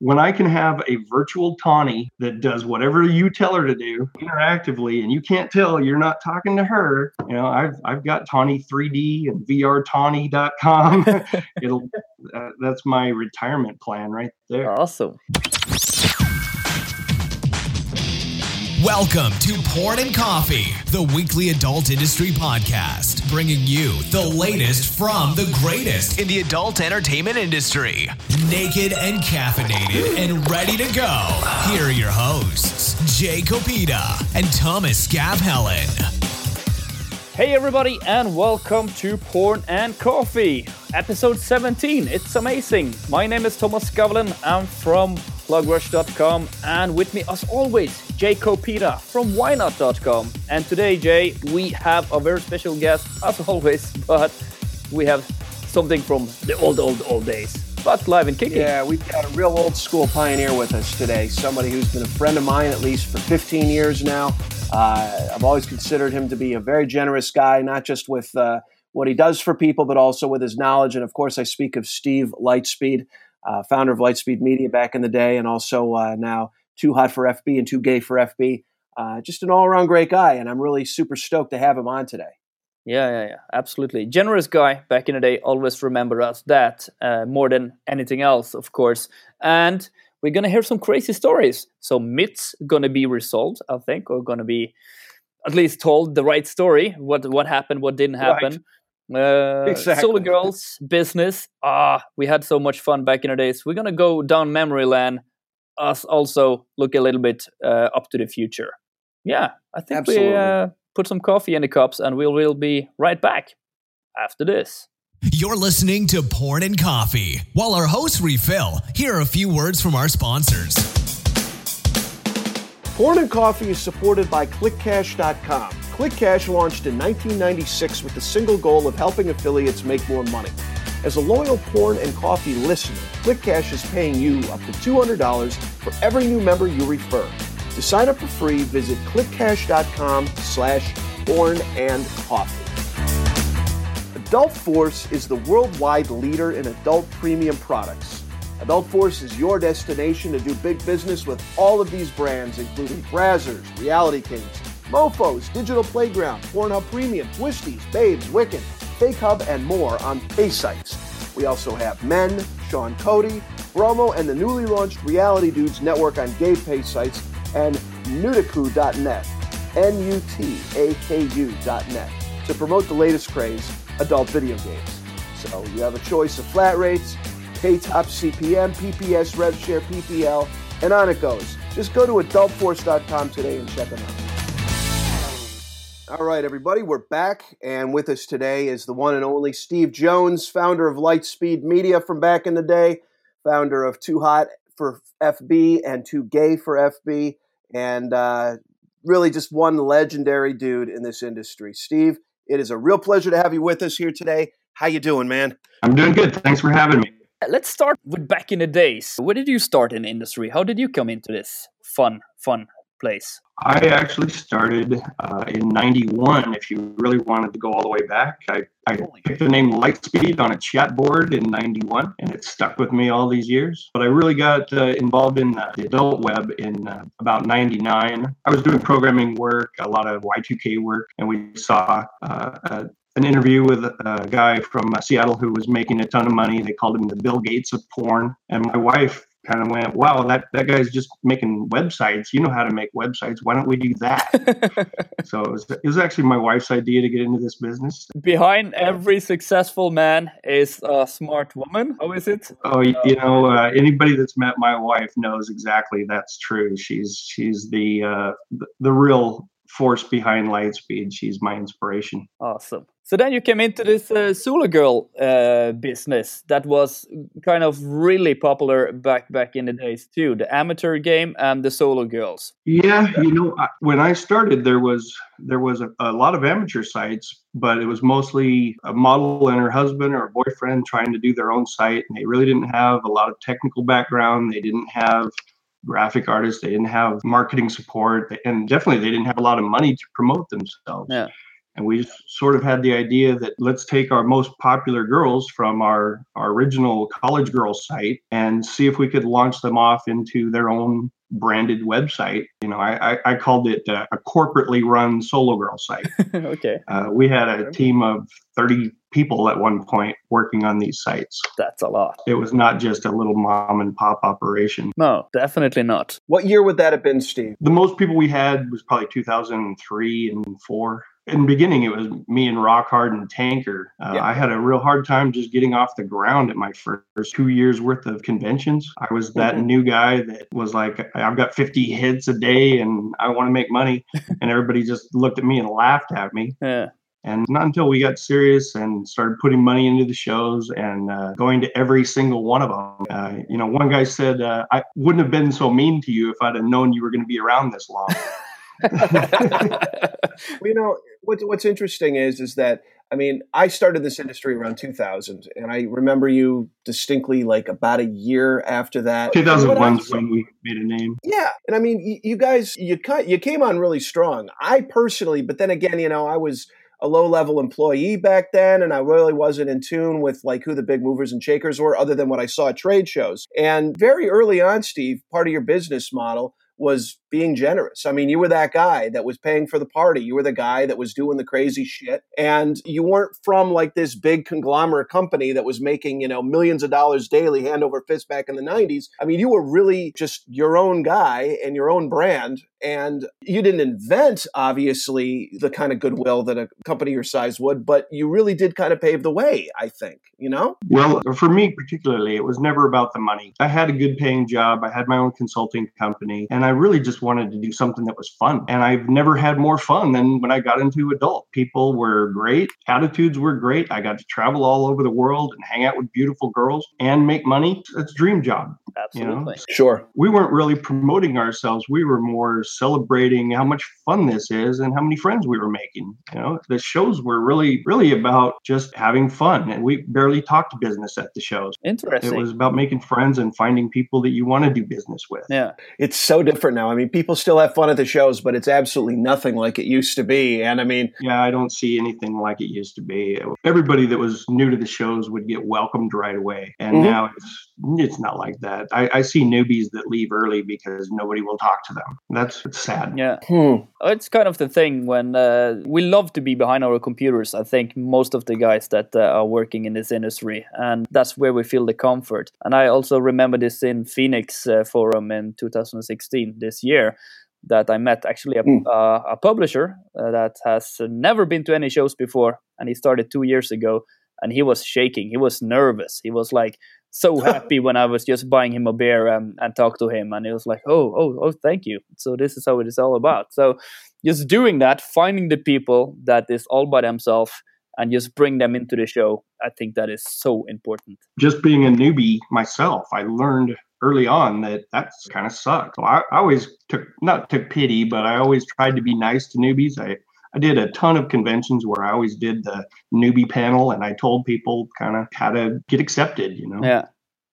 when I can have a virtual Tawny that does whatever you tell her to do interactively, and you can't tell you're not talking to her, you know, I've I've got Tawny 3D and VRTawny.com. It'll uh, that's my retirement plan right there. Awesome. Welcome to Porn and Coffee, the weekly adult industry podcast, bringing you the latest from the greatest in the adult entertainment industry. Naked and caffeinated and ready to go. Here are your hosts, Jay Copita and Thomas Helen. Hey, everybody, and welcome to Porn and Coffee, episode 17. It's amazing. My name is Thomas Skavlen. I'm from plugrush.com, and with me, as always, Jay Copita from ynot.com. And today, Jay, we have a very special guest, as always, but we have something from the old, old, old days. But live and kicking. Yeah, we've got a real old school pioneer with us today. Somebody who's been a friend of mine at least for 15 years now. Uh, I've always considered him to be a very generous guy, not just with uh, what he does for people, but also with his knowledge. And of course, I speak of Steve Lightspeed uh, founder of Lightspeed Media back in the day, and also uh, now Too Hot for FB and Too Gay for FB. Uh, just an all around great guy, and I'm really super stoked to have him on today. Yeah, yeah, yeah, absolutely. Generous guy back in the day. Always remember us that uh, more than anything else, of course. And we're gonna hear some crazy stories. So myths gonna be resolved, I think, or gonna be at least told the right story. What what happened, what didn't happen. Right. Uh, exactly. Solo Girls business. Ah, we had so much fun back in the days. We're gonna go down memory lane. Us also look a little bit uh, up to the future. Yeah, I think Absolutely. we uh, put some coffee in the cups, and we will be right back after this. You're listening to Porn and Coffee. While our hosts refill, here are a few words from our sponsors. Porn and Coffee is supported by ClickCash.com. ClickCash launched in 1996 with the single goal of helping affiliates make more money. As a loyal porn and coffee listener, ClickCash is paying you up to $200 for every new member you refer. To sign up for free, visit clickcash.com slash porn and coffee. Adult Force is the worldwide leader in adult premium products. Adult Force is your destination to do big business with all of these brands, including Brazzers, Reality Kings, Mofos, Digital Playground, Pornhub Premium, Twisties, Babes, Wicked, Fake Hub, and more on pay sites. We also have Men, Sean Cody, Bromo, and the newly launched Reality Dudes Network on gay pay sites and Nutaku.net, N-U-T-A-K-U.net, to promote the latest craze, adult video games. So you have a choice of flat rates, pay top CPM, PPS, RevShare, PPL, and on it goes. Just go to adultforce.com today and check them out. All right, everybody, we're back, and with us today is the one and only Steve Jones, founder of Lightspeed Media from back in the day, founder of Too Hot for FB and Too Gay for FB, and uh, really just one legendary dude in this industry. Steve, it is a real pleasure to have you with us here today. How you doing, man? I'm doing good. Thanks for having me. Let's start with back in the days. Where did you start in the industry? How did you come into this fun, fun place? I actually started uh, in 91. If you really wanted to go all the way back, I, I picked the name Lightspeed on a chat board in 91, and it stuck with me all these years. But I really got uh, involved in uh, the adult web in uh, about 99. I was doing programming work, a lot of Y2K work, and we saw uh, an interview with a guy from uh, Seattle who was making a ton of money. They called him the Bill Gates of porn. And my wife kind of went, wow, that, that guy's just making websites. You know how to make websites. Why don't we do that? so it was, it was, actually my wife's idea to get into this business. Behind every successful man is a smart woman. How is it? Oh, you know, uh, anybody that's met my wife knows exactly that's true. She's she's the uh, the, the real force behind Lightspeed. She's my inspiration. Awesome. So then you came into this uh, Solo Girl uh, business that was kind of really popular back back in the days too. The amateur game and the Solo Girls. Yeah, you know, when I started, there was there was a, a lot of amateur sites, but it was mostly a model and her husband or a boyfriend trying to do their own site, and they really didn't have a lot of technical background. They didn't have graphic artists. They didn't have marketing support, and definitely they didn't have a lot of money to promote themselves. Yeah. And we just sort of had the idea that let's take our most popular girls from our, our original college girls site and see if we could launch them off into their own branded website. You know, I, I, I called it uh, a corporately run solo girl site. okay. Uh, we had a team of 30 people at one point working on these sites. That's a lot. It was not just a little mom and pop operation. No, definitely not. What year would that have been, Steve? The most people we had was probably 2003 and 4 in the beginning, it was me and Rock Hard and Tanker. Uh, Yeah. I had a real hard time just getting off the ground at my first two years worth of conventions. I was that Mhm. new guy that was like, I've got 50 hits a day and I want to make money. and everybody just looked at me and laughed at me. Yeah. And not until we got serious and started putting money into the shows and uh, going to every single one of them. Uh, you know, one guy said, uh, I wouldn't have been so mean to you if I'd have known you were going to be around this long. You know what's what's interesting is is that I mean I started this industry around 2000, and I remember you distinctly like about a year after that. 2001 is when we made a name. Yeah, and I mean you, you guys you cut you came on really strong. I personally, but then again, you know, I was a low level employee back then, and I really wasn't in tune with like who the big movers and shakers were, other than what I saw at trade shows. And very early on, Steve, part of your business model was being generous. I mean, you were that guy that was paying for the party. You were the guy that was doing the crazy shit. And you weren't from like this big conglomerate company that was making, you know, millions of dollars daily hand over fist back in the 90s. I mean, you were really just your own guy and your own brand. And you didn't invent, obviously, the kind of goodwill that a company your size would, but you really did kind of pave the way, I think, you know? Well, for me particularly, it was never about the money. I had a good paying job, I had my own consulting company, and I really just wanted to do something that was fun. And I've never had more fun than when I got into adult. People were great, attitudes were great. I got to travel all over the world and hang out with beautiful girls and make money. It's a dream job. Absolutely. Sure. We weren't really promoting ourselves. We were more celebrating how much fun this is and how many friends we were making. You know, the shows were really, really about just having fun. And we barely talked business at the shows. Interesting. It was about making friends and finding people that you want to do business with. yeah. It's so different now. I mean, people still have fun at the shows, but it's absolutely nothing like it used to be. And I mean, Yeah, I don't see anything like it used to be. Everybody that was new to the shows would get welcomed right away, and Mhm. now it's it's not like that. I, I see newbies that leave early because nobody will talk to them. That's it's sad. Yeah. hmm, It's kind of the thing when uh, we love to be behind our computers. I think most of the guys that uh, are working in this industry, and that's where we feel the comfort. And I also remember this in Phoenix uh, Forum in 2016 this year. That I met actually a, Mm. uh, a publisher uh, that has never been to any shows before, and he started two years ago, and he was shaking. He was nervous. He was like so happy when I was just buying him a beer um, and talked to him, and he was like, "Oh, oh, oh, thank you." So this is how it is all about. So just doing that, finding the people that is all by themselves, and just bring them into the show. I think that is so important. Just being a newbie myself, I learned early on that that's kind of sucked. So I, I always took not took pity, but I always tried to be nice to newbies. I I did a ton of conventions where I always did the newbie panel, and I told people kind of how to get accepted. You know. Yeah,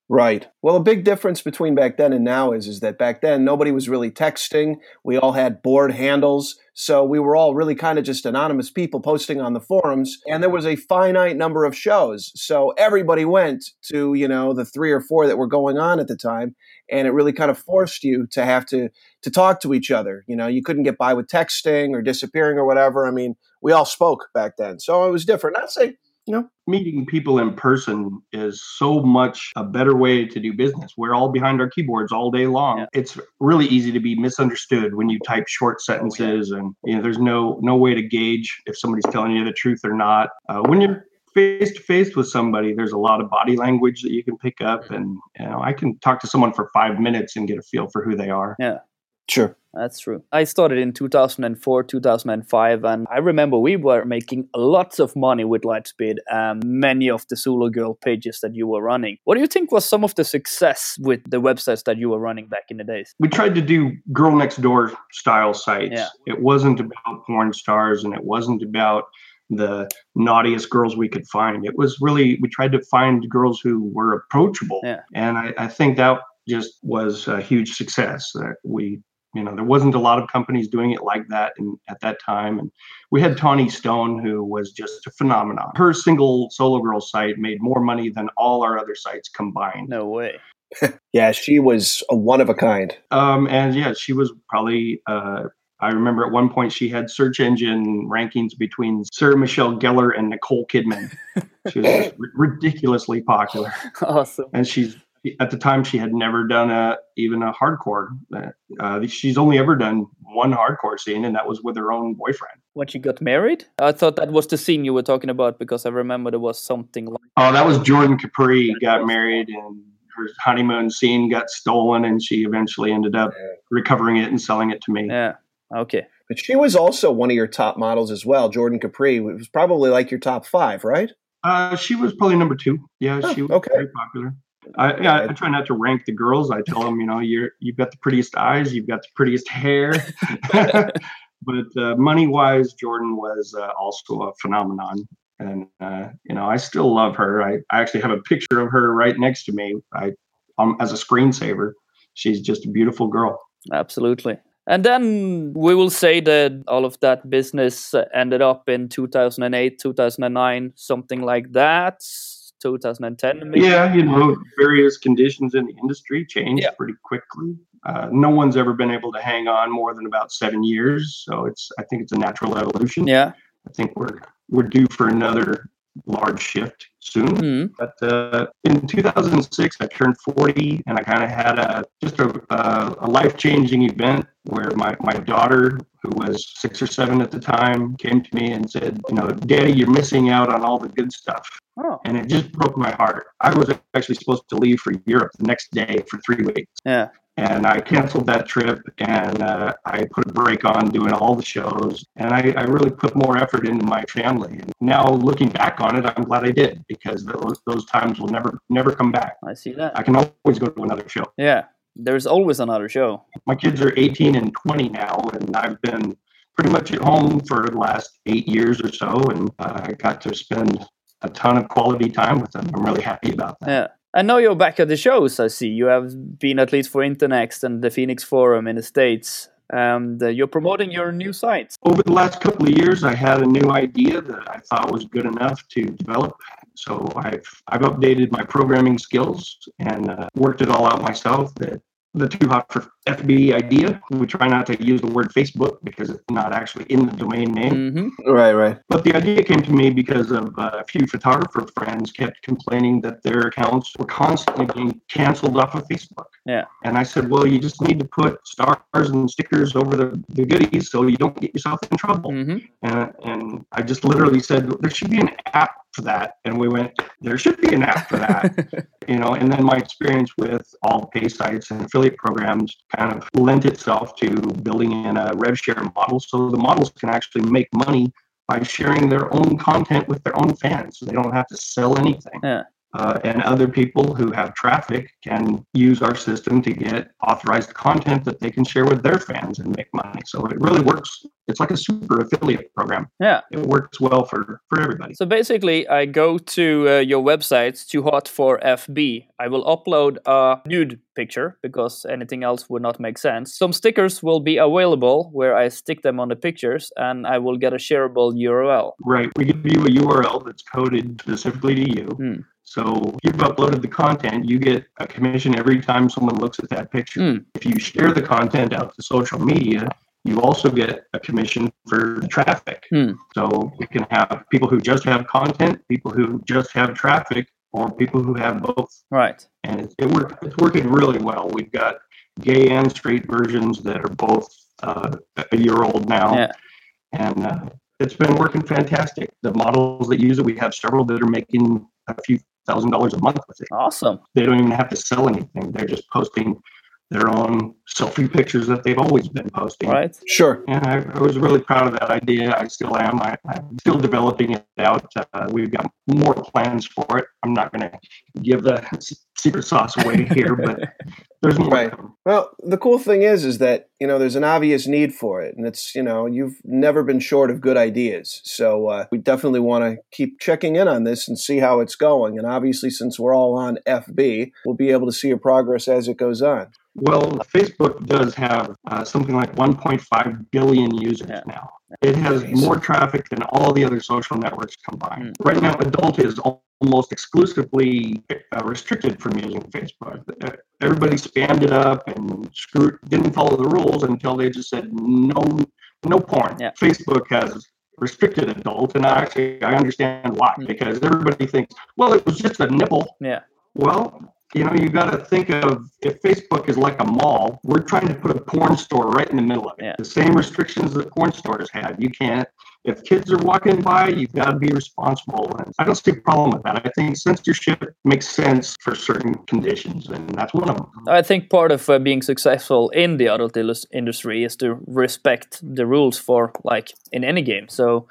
right. Well, a big difference between back then and now is is that back then nobody was really texting. We all had board handles, so we were all really kind of just anonymous people posting on the forums, and there was a finite number of shows. So everybody went to you know the three or four that were going on at the time, and it really kind of forced you to have to to talk to each other. You know, you couldn't get by with texting or disappearing or whatever. I mean, we all spoke back then, so it was different. Not say you know meeting people in person is so much a better way to do business. We're all behind our keyboards all day long. Yeah. It's really easy to be misunderstood when you type short sentences, and you know there's no no way to gauge if somebody's telling you the truth or not. Uh, when you're face to face with somebody, there's a lot of body language that you can pick up, and you know I can talk to someone for five minutes and get a feel for who they are. Yeah, sure. That's true. I started in 2004, 2005, and I remember we were making lots of money with Lightspeed and many of the Solo Girl pages that you were running. What do you think was some of the success with the websites that you were running back in the days? we tried to do girl next door style sites. Yeah. It wasn't about porn stars and it wasn't about the naughtiest girls we could find. It was really, we tried to find girls who were approachable. Yeah. And I, I think that just was a huge success that we you know, there wasn't a lot of companies doing it like that in, at that time. And we had Tawny Stone, who was just a phenomenon. Her single solo girl site made more money than all our other sites combined. No way. yeah, she was a one of a kind. Um, and yeah, she was probably. Uh, I remember at one point she had search engine rankings between Sarah Michelle Gellar and Nicole Kidman. She was r- ridiculously popular, Awesome. and she's at the time she had never done a even a hardcore. Uh, she's only ever done one hardcore scene, and that was with her own boyfriend. When she got married? I thought that was the scene you were talking about because I remember there was something like. Oh, that was Jordan Capri got married and her honeymoon scene got stolen, and she eventually ended up recovering it and selling it to me. Yeah. Okay. But she was also one of your top models as well. Jordan Capri it was probably like your top five, right? Uh, she was probably number two. Yeah, Oh, she was okay. very popular. I, yeah, I try not to rank the girls. I tell them, you know, you're you've got the prettiest eyes, you've got the prettiest hair, but uh, money wise, Jordan was uh, also a phenomenon. And uh, you know, I still love her. I, I actually have a picture of her right next to me. I um, as a screensaver. She's just a beautiful girl. Absolutely. And then we will say that all of that business ended up in 2008, 2009, something like that. 2010, maybe. Yeah, you know, various conditions in the industry changed Yeah. pretty quickly. Uh, no one's ever been able to hang on more than about seven years, so it's I think it's a natural evolution. Yeah. I think we're we're due for another large shift soon. Mm. But uh, in 2006, I turned 40, and I kind of had a just a, a, a life changing event where my my daughter, who was six or seven at the time, came to me and said, "You know, Daddy, you're missing out on all the good stuff." Oh. and it just broke my heart. I was actually supposed to leave for Europe the next day for three weeks, Yeah. and I canceled that trip. And uh, I put a break on doing all the shows, and I, I really put more effort into my family. And now looking back on it, I'm glad I did because those those times will never never come back. I see that. I can always go to another show. Yeah. There's always another show. My kids are 18 and 20 now, and I've been pretty much at home for the last eight years or so, and uh, I got to spend a ton of quality time with them. I'm really happy about that. Yeah. And now you're back at the shows, I see. You have been at least for Internext and the Phoenix Forum in the States. And uh, you're promoting your new sites. over the last couple of years, I had a new idea that I thought was good enough to develop. So I've I've updated my programming skills and uh, worked it all out myself. The the too hot for FB idea. We try not to use the word Facebook because it's not actually in the domain name. hmm Right, right. But the idea came to me because of uh, a few photographer friends kept complaining that their accounts were constantly being canceled off of Facebook. Yeah. And I said, well, you just need to put stars and stickers over the, the goodies so you don't get yourself in trouble. hmm And, and I just literally said, there should be an app for that. And we went, there should be an app for that. you know, and then my experience with all pay sites and affiliate programs kind of lent itself to building in a rev share model so the models can actually make money by sharing their own content with their own fans. So they don't have to sell anything. Yeah. Uh, and other people who have traffic can use our system to get authorized content that they can share with their fans and make money. So it really works. It's like a super affiliate program. Yeah. It works well for, for everybody. So basically, I go to uh, your website, Too Hot for FB. I will upload a nude picture because anything else would not make sense. Some stickers will be available where I stick them on the pictures and I will get a shareable URL. Right. We give you a URL that's coded specifically to you. Hmm. So if you've uploaded the content, you get a commission every time someone looks at that picture. Hmm. If you share the content out to social media, you also get a commission for the traffic. Hmm. So we can have people who just have content, people who just have traffic, or people who have both. Right. And it, it work, it's working really well. We've got gay and straight versions that are both uh, a year old now Yeah. and uh, it's been working fantastic. The models that use it, we have several that are making a few thousand dollars a month with it. Awesome. They don't even have to sell anything; they're just posting their own selfie pictures that they've always been posting. Right. Sure. And I, I was really proud of that idea. I still am. I, I'm still developing it out. Uh, we've got more plans for it. I'm not going to give the secret sauce away here, but there's more. Right. Well, the cool thing is, is that you know, there's an obvious need for it, and it's you know, you've never been short of good ideas. So uh, we definitely want to keep checking in on this and see how it's going. And obviously, since we're all on FB, we'll be able to see your progress as it goes on. Well, Facebook does have uh, something like 1.5 billion users Yeah. now. It has Nice. more traffic than all the other social networks combined. Mm. Right now, adult is almost exclusively uh, restricted from using Facebook. Uh, Everybody spammed it up and screwed, didn't follow the rules until they just said no, no porn. Yeah. Facebook has restricted adult, and I actually I understand why Mm. because everybody thinks, well, it was just a nipple. Yeah. Well, you know, you got to think of if Facebook is like a mall, we're trying to put a porn store right in the middle of it. Yeah. The same restrictions that porn stores have. You can't, if kids are walking by, you've got to be responsible. And I don't see a problem with that. I think censorship makes sense for certain conditions, and that's one of them. I think part of uh, being successful in the adult industry is to respect the rules for like in any game. So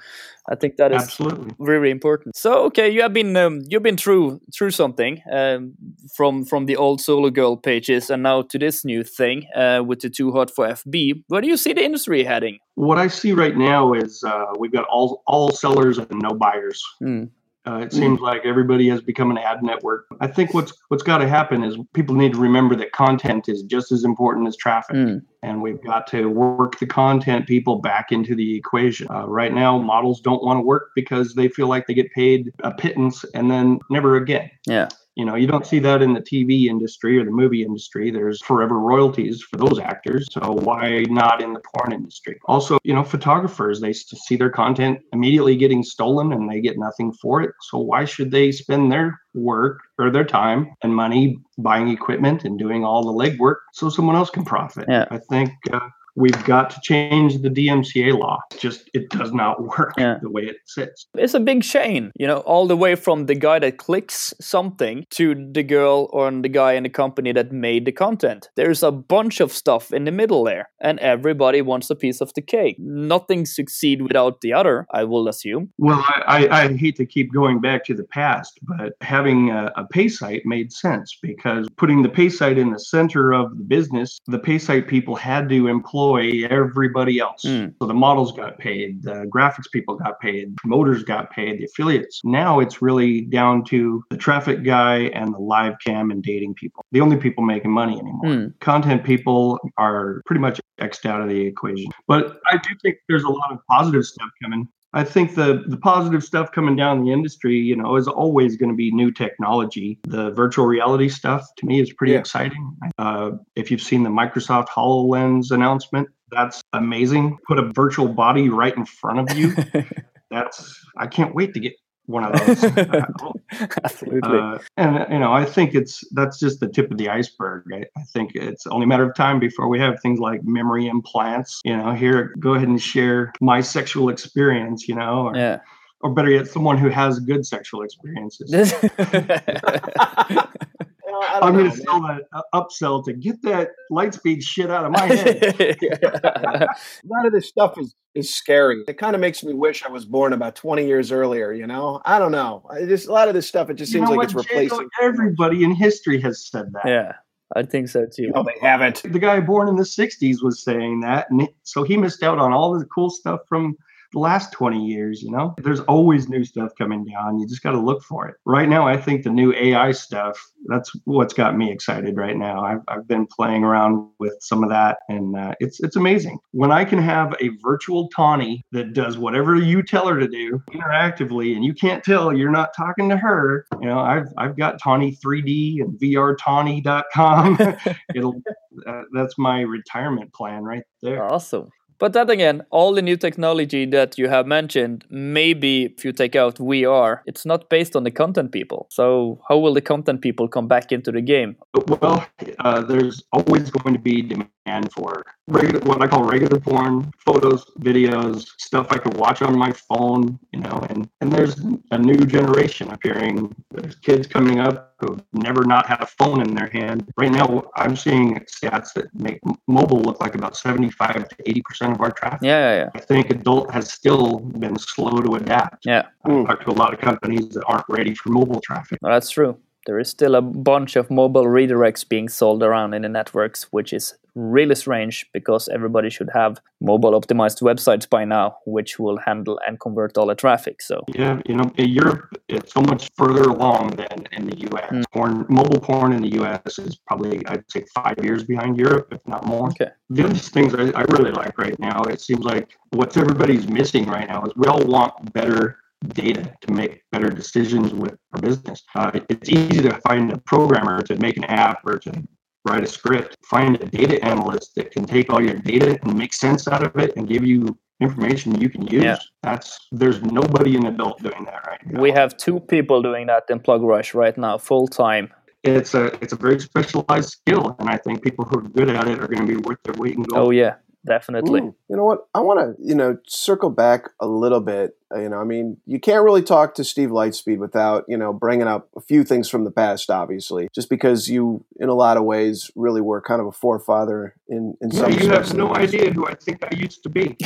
I think that is Absolutely. very important. So okay, you have been um, you've been through through something um, from from the old solo girl pages and now to this new thing uh, with the too hot for FB. Where do you see the industry heading? What I see right now is uh, we've got all all sellers and no buyers. Hmm. Uh, it seems like everybody has become an ad network. I think what's what's got to happen is people need to remember that content is just as important as traffic, Hmm. and we've got to work the content people back into the equation. Uh, right now, models don't want to work because they feel like they get paid a pittance and then never again. Yeah. You know, you don't see that in the TV industry or the movie industry. There's forever royalties for those actors. So why not in the porn industry? Also, you know, photographers, they see their content immediately getting stolen and they get nothing for it. So why should they spend their work or their time and money buying equipment and doing all the legwork so someone else can profit? Yeah. I think uh, we've got to change the DMCA law. Just it does not work Yeah. the way it sits. It's a big chain, you know, all the way from the guy that clicks something to the girl or the guy in the company that made the content. There's a bunch of stuff in the middle there, and everybody wants a piece of the cake. Nothing succeed without the other, I will assume. Well, I, I, I hate to keep going back to the past, but having a, a pay site made sense because putting the pay site in the center of the business, the pay site people had to employ everybody else. Mm. So the models got paid, the graphics people got paid, promoters got paid, the affiliates. Now it's really down to the traffic guy and the live cam and dating people, the only people making money anymore Hmm. content people are pretty much xed out of the equation. But I do think there's a lot of positive stuff coming. I think the the positive stuff coming down the industry, you know, is always going to be new technology. The virtual reality stuff to me is pretty Yeah. exciting. Uh, if you've seen the Microsoft Hololens announcement, that's amazing. Put a virtual body right in front of you. that's I can't wait to get one of those. Absolutely. Uh, and you know, I think it's that's just the tip of the iceberg. I, I think it's only a matter of time before we have things like memory implants. You know, here, go ahead and share my sexual experience. You know, or, yeah. or better yet, someone who has good sexual experiences. You know, I don't I'm going to sell that uh, upsell to get that Lightspeed shit out of my head. a lot of this stuff is is scary. It kind of makes me wish I was born about 20 years earlier. You know, I don't know. I just a lot of this stuff. It just You seems like what, it's Jago? replacing. Everybody in history has said that. yeah, I think so too. No, they haven't. the guy born in the 60s was saying that and it- so he missed out on all the cool stuff from the last 20 years you know? There's always new stuff coming down. You just got to look for it. Right now i think the new ai stuff that's what's got me excited right now. I've, I've been playing around with some of that and uh, it's it's amazing. When i can have a virtual tawny that does whatever you tell her to do interactively and you can't tell you're not talking to her you know i've i've got tawny 3d and vrtawny.com it'll uh, that's my retirement plan right there. Awesome. But then again, all the new technology that you have mentioned, maybe if you take out VR, it's not based on the content people. So how will the content people come back into the game? Well, uh, there's always going to be demand for regular, what I call regular porn, photos, videos, stuff I could watch on my phone, you know, and, and there's a new generation appearing. There's kids coming up who've never not had a phone in their hand. Right now, I'm seeing stats that make mobile look like about 75 to 80% of our traffic. Yeah, yeah, yeah. I think adult has still been slow to adapt. Yeah, hmm. I've talked to a lot of companies that aren't ready for mobile traffic. no, that's true. There is still a bunch of mobile redirects being sold around in the networks, which is really strange because everybody should have mobile optimized websites by now, which will handle and convert all the traffic. So yeah, you know, in Europe it's so much further along than in the U.S. Mm. Porn, mobile porn in the U.S. is probably I'd say five years behind Europe, if not more. Okay. The other things I, I really like right now, it seems like what everybody's missing right now is we all want better data to make better decisions with our business. Uh, it's easy to find a programmer to make an app or to write a script. Find a data analyst that can take all your data and make sense out of it and give you information you can use. Yeah. That's there's nobody in adult doing that right now. We have two people doing that in PlugRush right now, full time. It's a it's a very specialized skill, and I think people who are good at it are going to be worth their weight in gold. Oh yeah, definitely. Ooh, you know what? I want to, you know, circle back a little bit. Uh, you know, I mean, you can't really talk to Steve Lightspeed without, you know, bringing up a few things from the past, obviously, just because you, in a lot of ways, really were kind of a forefather in, in yeah, some You have no idea who I think I used to be.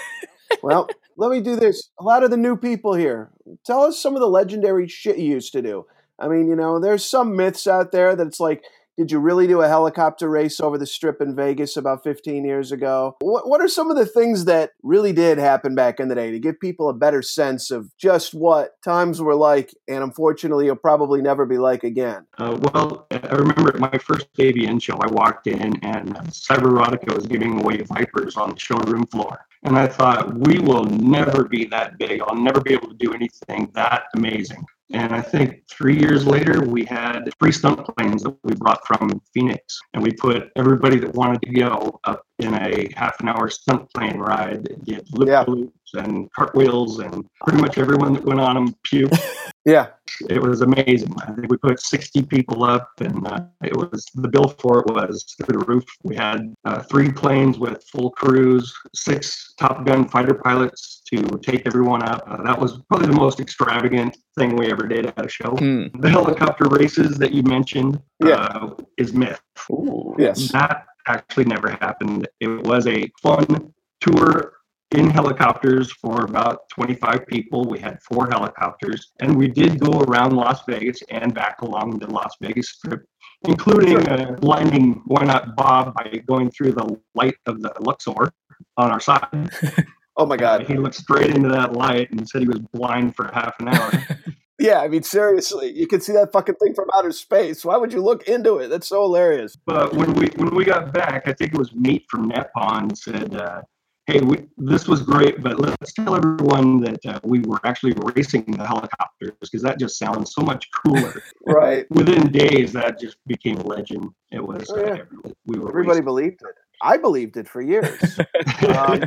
well, let me do this. A lot of the new people here, tell us some of the legendary shit you used to do. I mean, you know, there's some myths out there that it's like, did you really do a helicopter race over the strip in Vegas about 15 years ago? What, what are some of the things that really did happen back in the day to give people a better sense of just what times were like and unfortunately you'll probably never be like again? Uh, well, I remember my first AVN show, I walked in and Cyberotica was giving away Vipers on the showroom floor. And I thought, we will never be that big. I'll never be able to do anything that amazing. And I think three years later, we had three stunt planes that we brought from Phoenix. And we put everybody that wanted to go up in a half an hour stunt plane ride, get loop yeah. loops and cartwheels, and pretty much everyone that went on them puked. yeah. It was amazing. I think we put 60 people up, and uh, it was the bill for it was through the roof. We had uh, three planes with full crews, six Top Gun fighter pilots to take everyone up. Uh, that was probably the most extravagant thing we ever did at a show. Mm. The helicopter races that you mentioned yeah. Uh, is myth. Ooh, yes. That actually never happened. It was a fun tour in helicopters for about 25 people. We had four helicopters, and we did go around Las Vegas and back along the Las Vegas Strip, including uh, blinding Why Not Bob by going through the light of the Luxor on our side. oh my God. Uh, he looked straight into that light and said he was blind for half an hour. Yeah, I mean, seriously, you can see that fucking thing from outer space. Why would you look into it? That's so hilarious. But when we when we got back, I think it was Meat from Netpond said, uh, "Hey, we, this was great, but let's tell everyone that uh, we were actually racing the helicopters because that just sounds so much cooler." right. Within days, that just became a legend. It was. Oh, yeah. uh, we were. Everybody racing. believed it. I believed it for years. um,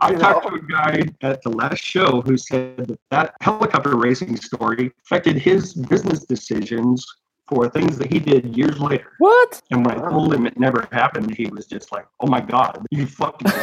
I talked to a guy at the last show who said that that helicopter racing story affected his business decisions for things that he did years later. What? And when I told him it never happened, he was just like, "Oh my god, you fucked me."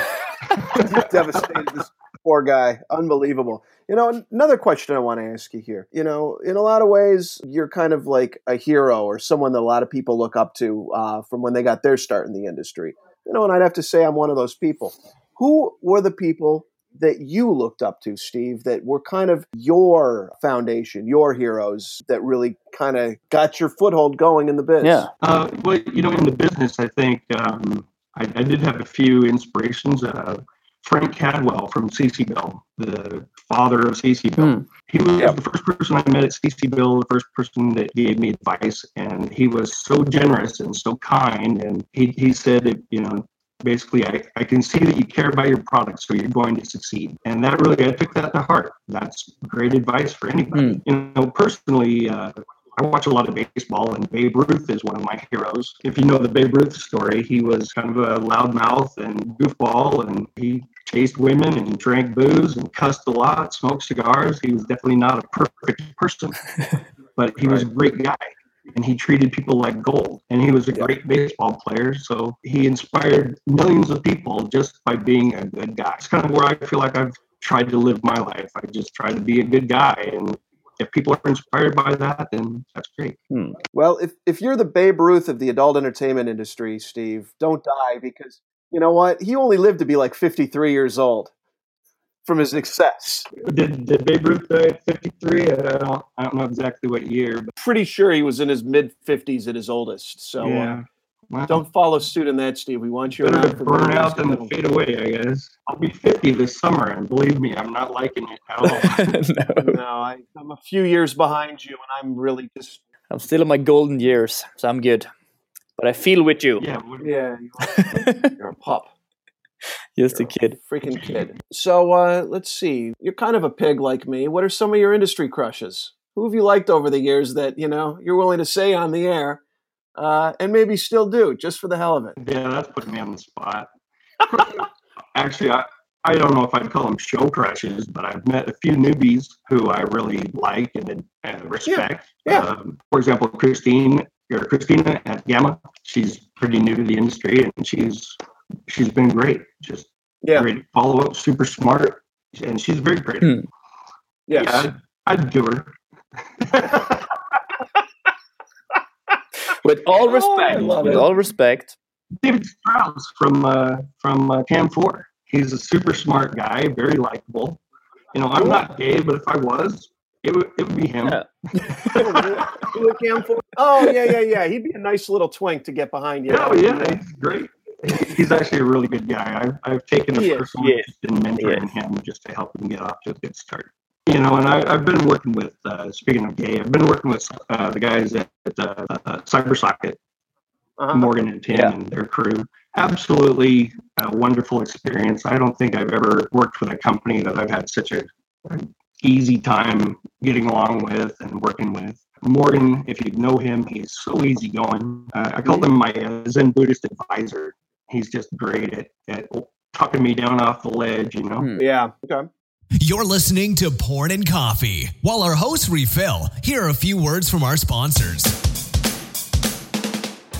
devastated. This poor guy. Unbelievable. You know, another question I want to ask you here. You know, in a lot of ways, you're kind of like a hero or someone that a lot of people look up to uh, from when they got their start in the industry. You know, and I'd have to say I'm one of those people who were the people that you looked up to, Steve, that were kind of your foundation, your heroes that really kind of got your foothold going in the biz? Yeah. Uh, well, you know, in the business, I think um, I, I, did have a few inspirations. Uh, Frank Cadwell from CC Bill, the father of CC Bill. Mm. He was yep. the first person I met at CC Bill, the first person that gave me advice, and he was so generous and so kind. And he, he said, that, you know, basically I, I can see that you care about your product so you're going to succeed and that really i took that to heart that's great advice for anybody mm. you know personally uh, I watch a lot of baseball, and Babe Ruth is one of my heroes. If you know the Babe Ruth story, he was kind of a loudmouth and goofball, and he chased women and drank booze and cussed a lot, smoked cigars. He was definitely not a perfect person, but he was a great guy and he treated people like gold. And he was a great baseball player. So he inspired millions of people just by being a good guy. It's kind of where I feel like I've tried to live my life. I just try to be a good guy. And if people are inspired by that, then that's great. Hmm. Well, if, if you're the Babe Ruth of the adult entertainment industry, Steve, don't die because you know what? He only lived to be like 53 years old. From his success. Did, did Babe Ruth die at 53? I don't, I don't know exactly what year, but Pretty sure he was in his mid 50s at his oldest. So uh. Wow. don't follow suit in that, Steve. We want you better to burn out than to to fade away, I guess. I'll be 50 this summer, and believe me, I'm not liking it at all. no, No, I, I'm a few years behind you, and I'm really just I'm still in my golden years, so I'm good. But I feel with you. yeah, yeah. You're, you're a pup. Just a You're kid. freaking kid. So uh, let's see. You're kind of a pig like me. What are some of your industry crushes? Who have you liked over the years that you know you're willing to say on the air, uh, and maybe still do just for the hell of it? yeah, that's putting me on the spot. Actually, I, I don't know if I'd call them show crushes, but I've met a few newbies who I really like and, and respect. yeah. Um, for example, Christine or Christina at Gamma. She's pretty new to the industry, and she's she's been great. Just Yeah. great follow up, super smart, and she's very pretty. Hmm. Yes. Yeah, I'd, I'd do her. With all Oh, respect, love with it. all respect. David Strauss from uh, from uh, CAM4. He's a super smart guy, very likable. You know, I'm not gay, but if I was, it would it would be him. Yeah. You look him for- oh yeah, yeah, yeah. He'd be a nice little twink to get behind you. Oh yeah, he's great. He's actually a really good guy. I've, I've taken a He is, personal interest in mentoring him just to help him get off to a good start. You know, and I, I've been working with, uh, speaking of gay, I've been working with uh, the guys at, at uh, uh, CyberSocket, Uh-huh. Morgan and Tim Yeah. and their crew. Absolutely a wonderful experience. I don't think I've ever worked with a company that I've had such a, an easy time getting along with and working with. Morgan, if you know him, he's so easygoing. Uh, I call him my Zen Buddhist advisor. He's just great at, at talking me down off the ledge, you know. Hmm. Yeah. Okay. You're listening to Porn and Coffee. While our hosts refill, here are a few words from our sponsors.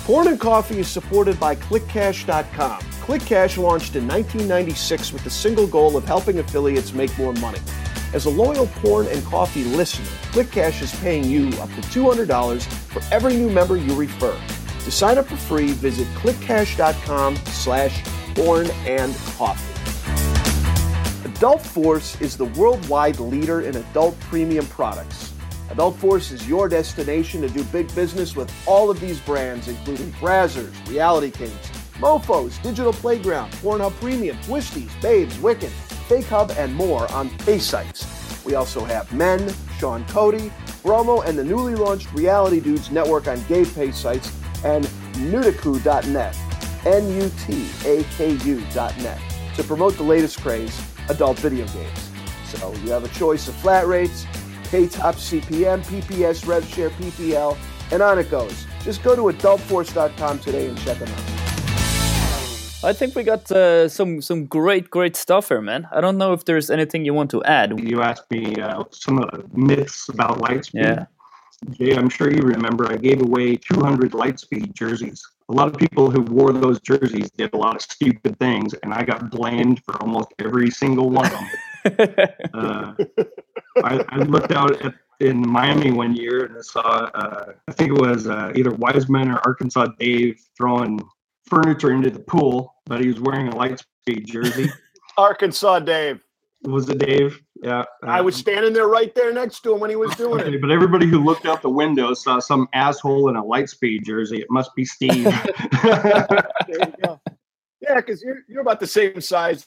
Porn and Coffee is supported by ClickCash.com. ClickCash launched in 1996 with the single goal of helping affiliates make more money. As a loyal porn and coffee listener, ClickCash is paying you up to $200 for every new member you refer. To sign up for free, visit clickcash.com slash porn and coffee. Adult Force is the worldwide leader in adult premium products. Adult Force is your destination to do big business with all of these brands, including Brazzers, Reality Kings, Mofos, Digital Playground, Pornhub Premium, Twisties, Babes, Wicked, Fake Hub, and more on pay sites. We also have Men, Sean Cody, Bromo, and the newly launched Reality Dudes Network on gay pay sites, and Nutaku.net, N-U-T-A-K-U.net, to promote the latest craze, adult video games. So you have a choice of flat rates, pay top CPM, PPS, RevShare, PPL, and on it goes. Just go to adultforce.com today and check them out. I think we got uh, some some great great stuff here, man. I don't know if there's anything you want to add. You asked me uh, some of the myths about Lightspeed. Yeah. Jay, I'm sure you remember I gave away 200 Lightspeed jerseys. A lot of people who wore those jerseys did a lot of stupid things, and I got blamed for almost every single one of them. uh, I, I looked out at, in Miami one year and I saw, uh, I think it was uh, either Wiseman or Arkansas Dave throwing furniture into the pool, but he was wearing a Lightspeed jersey. Arkansas Dave. was it Dave? Yeah. I was standing there right there next to him when he was doing Okay, it. but everybody who looked out the window saw some asshole in a Lightspeed jersey. It must be Steve. There you go. Yeah, because you're, you're about the same size.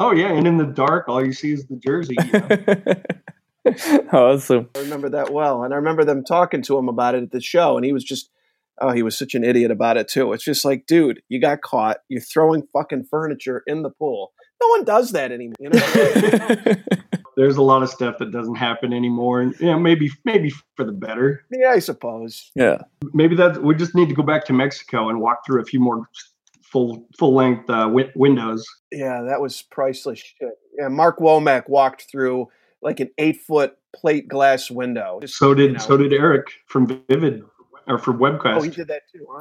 oh yeah, and in the dark, all you see is the jersey. you know. awesome. I remember that well. And I remember them talking to him about it at the show. And he was just, oh, he was such an idiot about it, too. It's just like, dude, you got caught. You're throwing fucking furniture in the pool. No one does that anymore. You know? There's a lot of stuff that doesn't happen anymore, and yeah, maybe maybe for the better. yeah, I suppose. yeah. Maybe that we just need to go back to Mexico and walk through a few more full full length uh, wi- windows. Yeah, that was priceless shit. Yeah, Mark Womack walked through like an eight foot plate glass window. Just, So did you know. so did Eric from Vivid or from Webcast. Oh, he did that too, huh?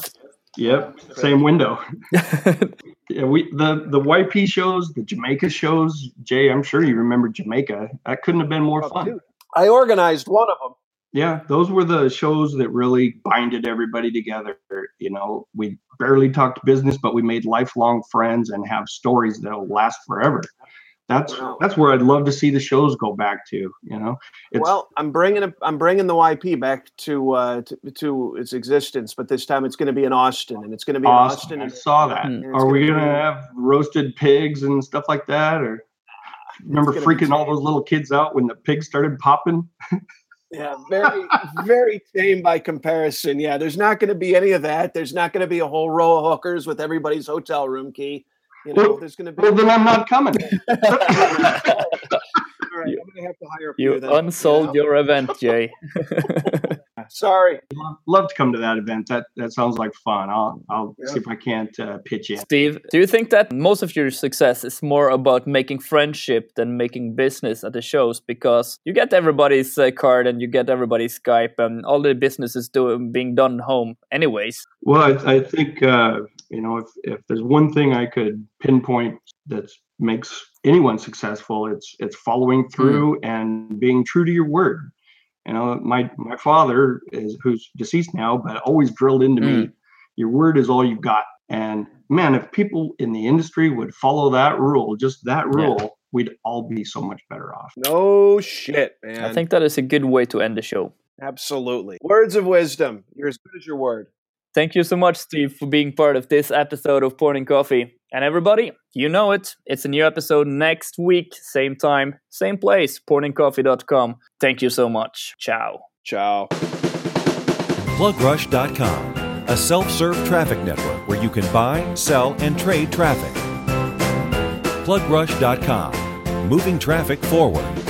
Yep, same window. Yeah, we the the YP shows, the Jamaica shows. Jay, I'm sure you remember Jamaica. That couldn't have been more Oh, fun. dude. I organized one of them. Yeah, those were the shows that really binded everybody together. You know, we barely talked business, but we made lifelong friends and have stories that'll last forever. That's Wow. that's where I'd love to see the shows go back to. You know, it's, well, I'm bringing it. I'm bringing the YP back to, uh, to to its existence, but this time it's going to be in Austin, and it's going to be in awesome. Austin. I And, saw that. Hmm. Are we gonna gonna have roasted pigs and stuff like that, or remember freaking all those little kids out when the pigs started popping? yeah, very very tame by comparison. Yeah, there's not going to be any of that. There's not going to be a whole row of hookers with everybody's hotel room key. You know, Well- there's going to be. Well, then I'm not coming. All right, I'm going to have to hire a few You then, unsold know? your event, Jay. Sorry. Love to come to that event. That that sounds like fun. I'll I'll Yeah. see if I can't uh, pitch in. Steve, do you think that most of your success is more about making friendship than making business at the shows? Because you get everybody's uh, card and you get everybody's Skype, and all the business is doing being done home, anyways. Well, I, I think uh, you know if if there's one thing I could pinpoint that makes anyone successful, it's it's following hmm. through and being true to your word. You know, my my father is who's deceased now, but always drilled into me, hmm. your word is all you've got. And man, if people in the industry would follow that rule, just that Yeah. rule, we'd all be so much better off. No shit, man. I think that is a good way to end the show. absolutely. Words of wisdom. You're as good as your word. Thank you so much, Steve, for being part of this episode of Porn and Coffee. And everybody, you know it. It's a new episode next week, same time, same place, pornandcoffee.com. Thank you so much. Ciao. Ciao. PlugRush.com, a self serve traffic network where you can buy, sell, and trade traffic. PlugRush.com, moving traffic forward.